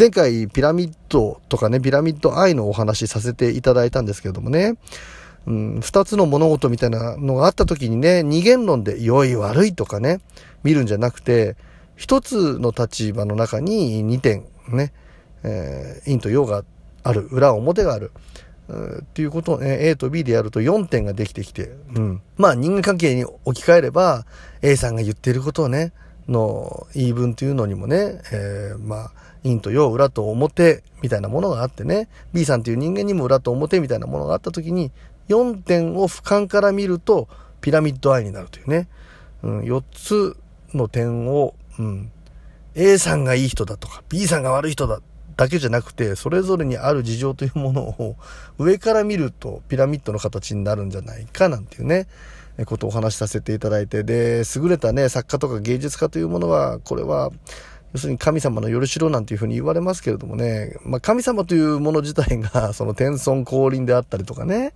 前回ピラミッドとかね、ピラミッド愛のお話させていただいたんですけれどもね、うん、二つの物事みたいなのがあった時にね、二元論で良い悪いとかね、見るんじゃなくて、一つの立場の中に二点ね、えー、陰と陽がある、裏表がある。っていうことをね、A と B でやると4点ができてきて、うん。まあ人間関係に置き換えれば、A さんが言ってることをね、の言い分というのにもね、えー、まあ、陰と陽、裏と表みたいなものがあってね、B さんという人間にも裏と表みたいなものがあった時に、4点を俯瞰から見ると、ピラミッドアイになるというね、うん、4つの点を、うん、A さんがいい人だとか、B さんが悪い人だだけじゃなくて、それぞれにある事情というものを上から見るとピラミッドの形になるんじゃないかなんていうね、ことをお話しさせていただいて、で、優れたね、作家とか芸術家というものは、これは、要するに神様のよろしろなんていうふうに言われますけれどもね、まあ、神様というもの自体が、その天孫降臨であったりとかね、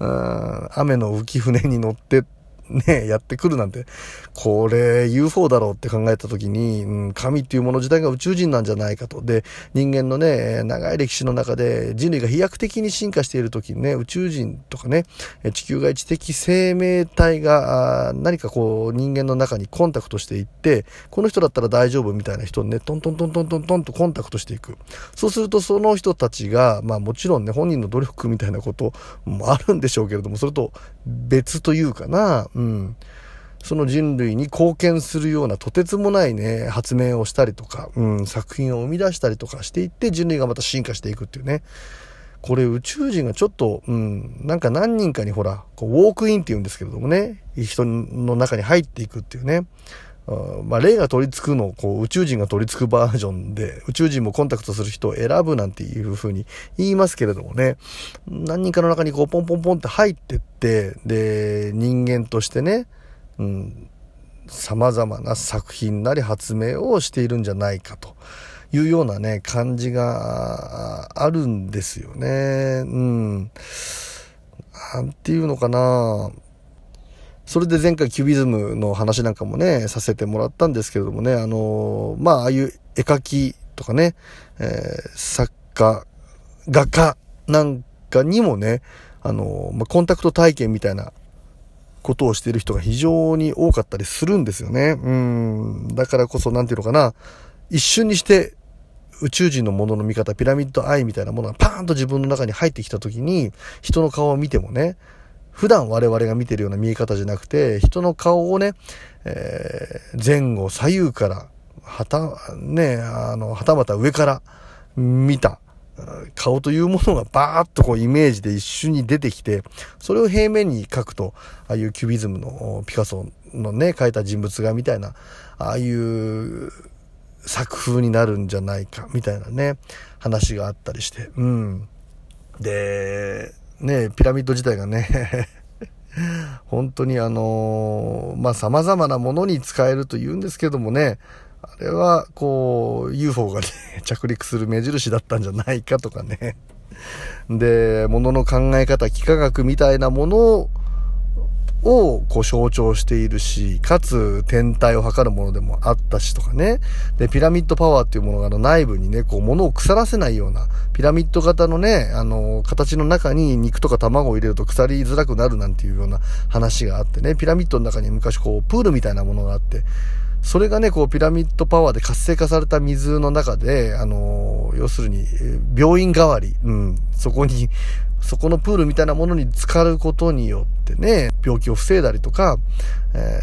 うん、雨の浮き船に乗ってね、やってくるなんて、これ UFO だろうって考えた時に、うん、神っていうもの自体が宇宙人なんじゃないかと。で、人間のね、長い歴史の中で人類が飛躍的に進化している時にね、宇宙人とかね、地球外知的生命体が何かこう人間の中にコンタクトしていって、この人だったら大丈夫みたいな人にね、トントントントントントンとコンタクトしていく。そうするとその人たちが、まあもちろんね、本人の努力みたいなこともあるんでしょうけれども、それと別というかな、うん、その人類に貢献するようなとてつもないね、発明をしたりとか、うん、作品を生み出したりとかしていって人類がまた進化していくっていうね。これ宇宙人がちょっと、うん、なんか何人かにほら、こうウォークインって言うんですけれどもね、人の中に入っていくっていうね。まあ、霊が取り付くのをこう宇宙人が取り付くバージョンで、宇宙人もコンタクトする人を選ぶなんていう風に言いますけれどもね、何人かの中にこうポンポンポンって入ってって、で、人間としてね、うん、様々な作品なり発明をしているんじゃないかというようなね、感じがあるんですよね。うん。なんていうのかなそれで前回キュビズムの話なんかもね、させてもらったんですけれどもね、あのまあ、ああいう絵描きとかね、えー、作家、画家なんかにもね、あのまあ、コンタクト体験みたいなことをしている人が非常に多かったりするんですよね。うん。だからこそ、なんていうのかな、一瞬にして宇宙人のものの見方、ピラミッドアイみたいなものがパーンと自分の中に入ってきた時に、人の顔を見てもね、普段我々が見てるような見え方じゃなくて、人の顔をね、えー、前後左右から、はた、ね、あの、はたまた上から見た顔というものがバーッとこうイメージで一瞬に出てきて、それを平面に描くと、ああいうキュビズムのピカソのね、描いた人物画みたいな、ああいう作風になるんじゃないか、みたいなね、話があったりして、うん。で、ね、ピラミッド自体がね 本当にあのー、まあ、様々なものに使えると言うんですけどもね、あれは、こう、UFO がね、着陸する目印だったんじゃないかとかね。で、ものの考え方、幾何学みたいなものを、をこう象徴しているし、かつ天体を測るものでもあったしとかね。で、ピラミッドパワーっていうものがあの内部にね、こう物を腐らせないような、ピラミッド型のね、あの、形の中に肉とか卵を入れると腐りづらくなるなんていうような話があってね、ピラミッドの中に昔こうプールみたいなものがあって、それがね、こう、ピラミッドパワーで活性化された水の中で、あの要するに、病院代わり、うん、そこにそこのプールみたいなものに浸かることによってね、病気を防いだりとか、え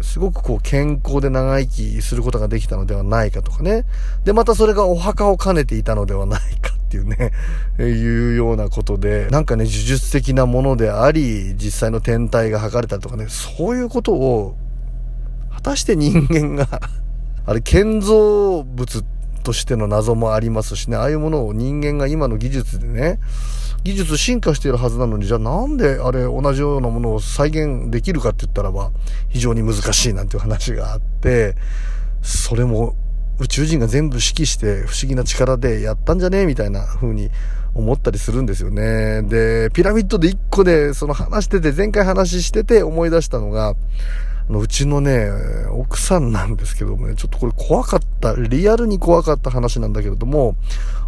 ー、すごくこう健康で長生きすることができたのではないかとかね。で、またそれがお墓を兼ねていたのではないかっていうね、いうようなことで、なんかね、呪術的なものであり、実際の天体が測れたりとかね、そういうことを、果たして人間が あれ、建造物ってとしての謎もありますしね、ああいうものを人間が今の技術でね、技術進化しているはずなのに、じゃあなんであれ同じようなものを再現できるかって言ったらば、非常に難しいなんていう話があって、それも宇宙人が全部指揮して不思議な力でやったんじゃねえみたいな風に思ったりするんですよね。で、ピラミッドで1個でその話してて、前回話してて思い出したのが、のうちのね、奥さんなんですけどもね、ちょっとこれ怖かった、リアルに怖かった話なんだけれども、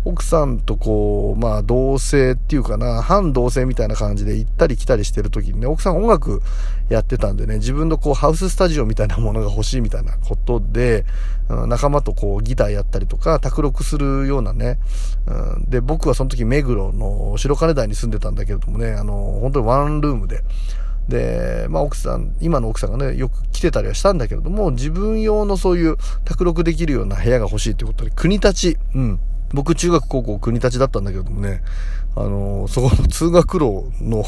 奥さんとこう、まあ同性っていうかな、反同性みたいな感じで行ったり来たりしてる時にね、奥さん音楽やってたんでね、自分のこうハウススタジオみたいなものが欲しいみたいなことで、仲間とこうギターやったりとか、卓録するようなね、で、僕はその時目黒の白金台に住んでたんだけれどもね、あの、本当にワンルームで、で、まあ奥さん、今の奥さんがね、よく来てたりはしたんだけれども、自分用のそういう宅録できるような部屋が欲しいってことで、国立、うん。僕中学高校国立だったんだけどもね、あのー、そこの通学路の、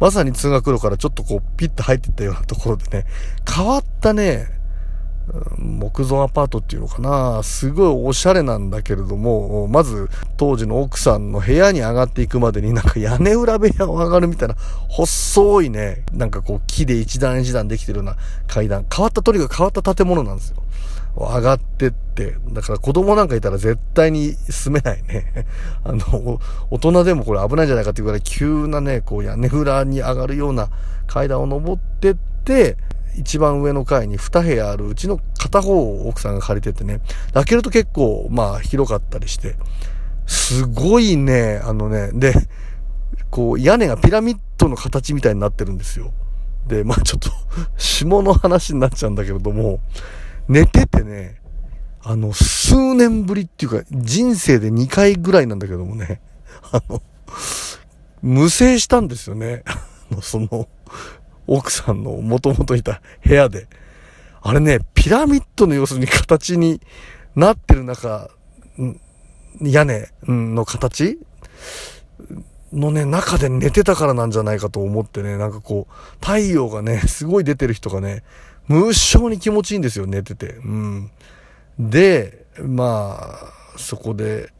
まさに通学路からちょっとこうピッと入っていったようなところでね、変わったね、木造アパートっていうのかなすごいおしゃれなんだけれども、まず当時の奥さんの部屋に上がっていくまでになんか屋根裏部屋を上がるみたいな細いね、なんかこう木で一段一段できてるような階段、変わった鳥が変わった建物なんですよ。上がってって、だから子供なんかいたら絶対に住めないね。あの、大人でもこれ危ないんじゃないかっていうぐらい急なね、こう屋根裏に上がるような階段を登ってって、一番上の階に2部屋あるうちの片方を奥さんが借りててね、開けると結構、まあ、広かったりして、すごいね、あのね、で、こう、屋根がピラミッドの形みたいになってるんですよ。で、まあちょっと、下の話になっちゃうんだけれども、寝ててね、あの、数年ぶりっていうか、人生で2回ぐらいなんだけどもね、あの、無声したんですよね。その、奥さんの元々いた部屋で。あれね、ピラミッドの要するに形になってる中、屋根の形？のね、中で寝てたからなんじゃないかと思ってね、なんかこう、太陽がね、すごい出てる人がね、無性に気持ちいいんですよ、寝てて。うん。で、まあ、そこで、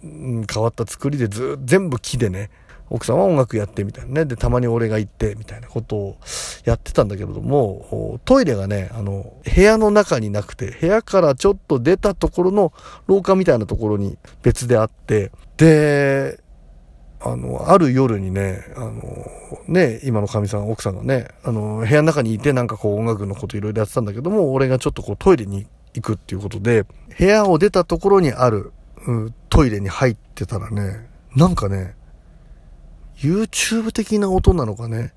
変わった作りでず全部木でね、奥さんは音楽やってみたいなね。で、たまに俺が行ってみたいなことをやってたんだけれども、トイレがね、あの、部屋の中になくて、部屋からちょっと出たところの廊下みたいなところに別であって、で、あの、ある夜にね、あの、ね、今の神さん、奥さんがね、あの、部屋の中にいてなんかこう音楽のこといろいろやってたんだけども、俺がちょっとこうトイレに行くっていうことで、部屋を出たところにある、うん、トイレに入ってたらね、なんかね、YouTube 的な音なのかね。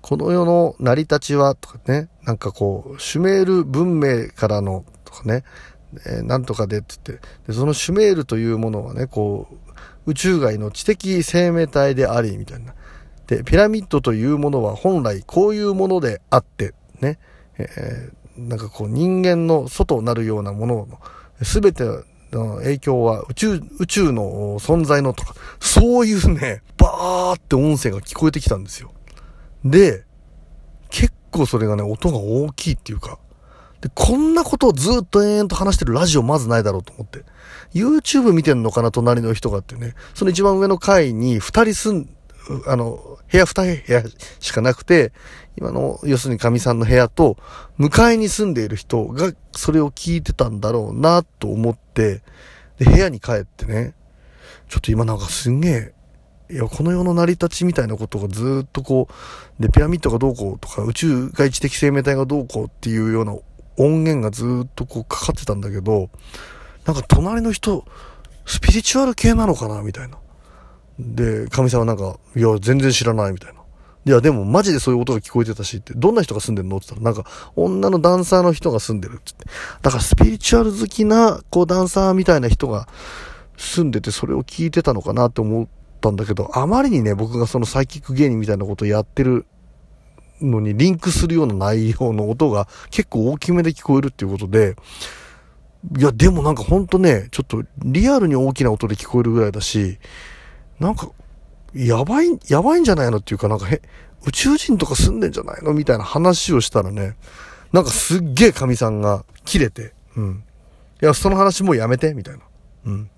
この世の成り立ちはとかね、なんかこう、シュメール文明からのとかね、えー、なんとかでって言って、でそのシュメールというものはね、こう、宇宙外の知的生命体であり、みたいな。で、ピラミッドというものは本来こういうものであって、ね、えー、なんかこう人間の外なるようなものの、すべて影響は宇宙、宇宙の存在のとか、そういうね、バーって音声が聞こえてきたんですよ。で、結構それがね、音が大きいっていうか、で、こんなことをずっと延々と話してるラジオまずないだろうと思って。YouTube 見てんのかな、隣の人がってね。その一番上の階に二人住ん、あの、部屋二部屋しかなくて、今の、要するに神さんの部屋と、向かいに住んでいる人がそれを聞いてたんだろうなと思って、で、部屋に帰ってね、ちょっと今なんかすんげえ、いや、この世の成り立ちみたいなことがずっとこう、で、ピラミッドがどうこうとか、宇宙外知的生命体がどうこうっていうような音源がずっとこうかかってたんだけど、なんか隣の人、スピリチュアル系なのかなみたいな。で、神様なんか、いや、全然知らないみたいな。いや、でもマジでそういう音が聞こえてたしって、どんな人が住んでんのって言ったら、なんか、女のダンサーの人が住んでるってって。だからスピリチュアル好きな、こう、ダンサーみたいな人が住んでて、それを聞いてたのかなって思ったんだけど、あまりにね、僕がそのサイキック芸人みたいなことをやってるのにリンクするような内容の音が結構大きめで聞こえるっていうことで、いや、でもなんかほんとね、ちょっとリアルに大きな音で聞こえるぐらいだし、なんかやばい、やばいんじゃないのっていうかなんかへ、宇宙人とか住んでんじゃないのみたいな話をしたらね、なんかすっげえ神さんが切れて、うん。いや、その話もうやめて、みたいな。うん。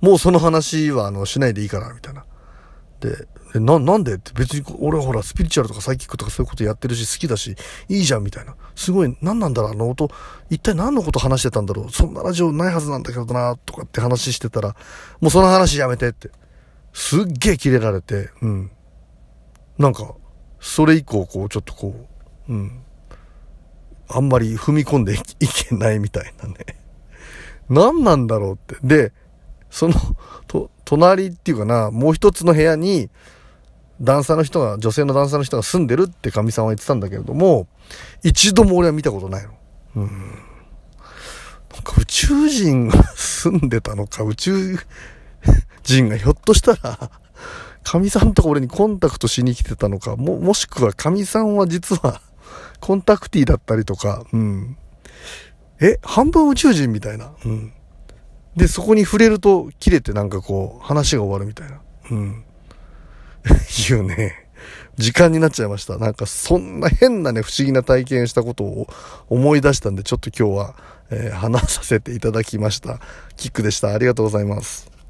もうその話は、あの、しないでいいから、みたいな。で、な、なんでって別に俺はほらスピリチュアルとかサイキックとかそういうことやってるし好きだし、いいじゃんみたいな。すごい、何なんだろうあの音、一体何のこと話してたんだろうそんなラジオないはずなんだけどな、とかって話してたら、もうその話やめてって。すっげえキレられて、うん。なんか、それ以降、こう、ちょっとこう、うん。あんまり踏み込んでいけないみたいなね。何なんだろうって。で、その、と、隣っていうかな、もう一つの部屋に、ダンサーの人が、女性のダンサーの人が住んでるって神さんは言ってたんだけれども、一度も俺は見たことないの。うん。なんか宇宙人が住んでたのか、宇宙人がひょっとしたら、神さんとか俺にコンタクトしに来てたのか、も、もしくは神さんは実は、コンタクティだったりとか、うん。え、半分宇宙人みたいな。うん。で、そこに触れると切れてなんかこう、話が終わるみたいな。うん。言うね、時間になっちゃいました。なんかそんな変なね、不思議な体験したことを思い出したんで、ちょっと今日は、えー、話させていただきました。キックでした。ありがとうございます。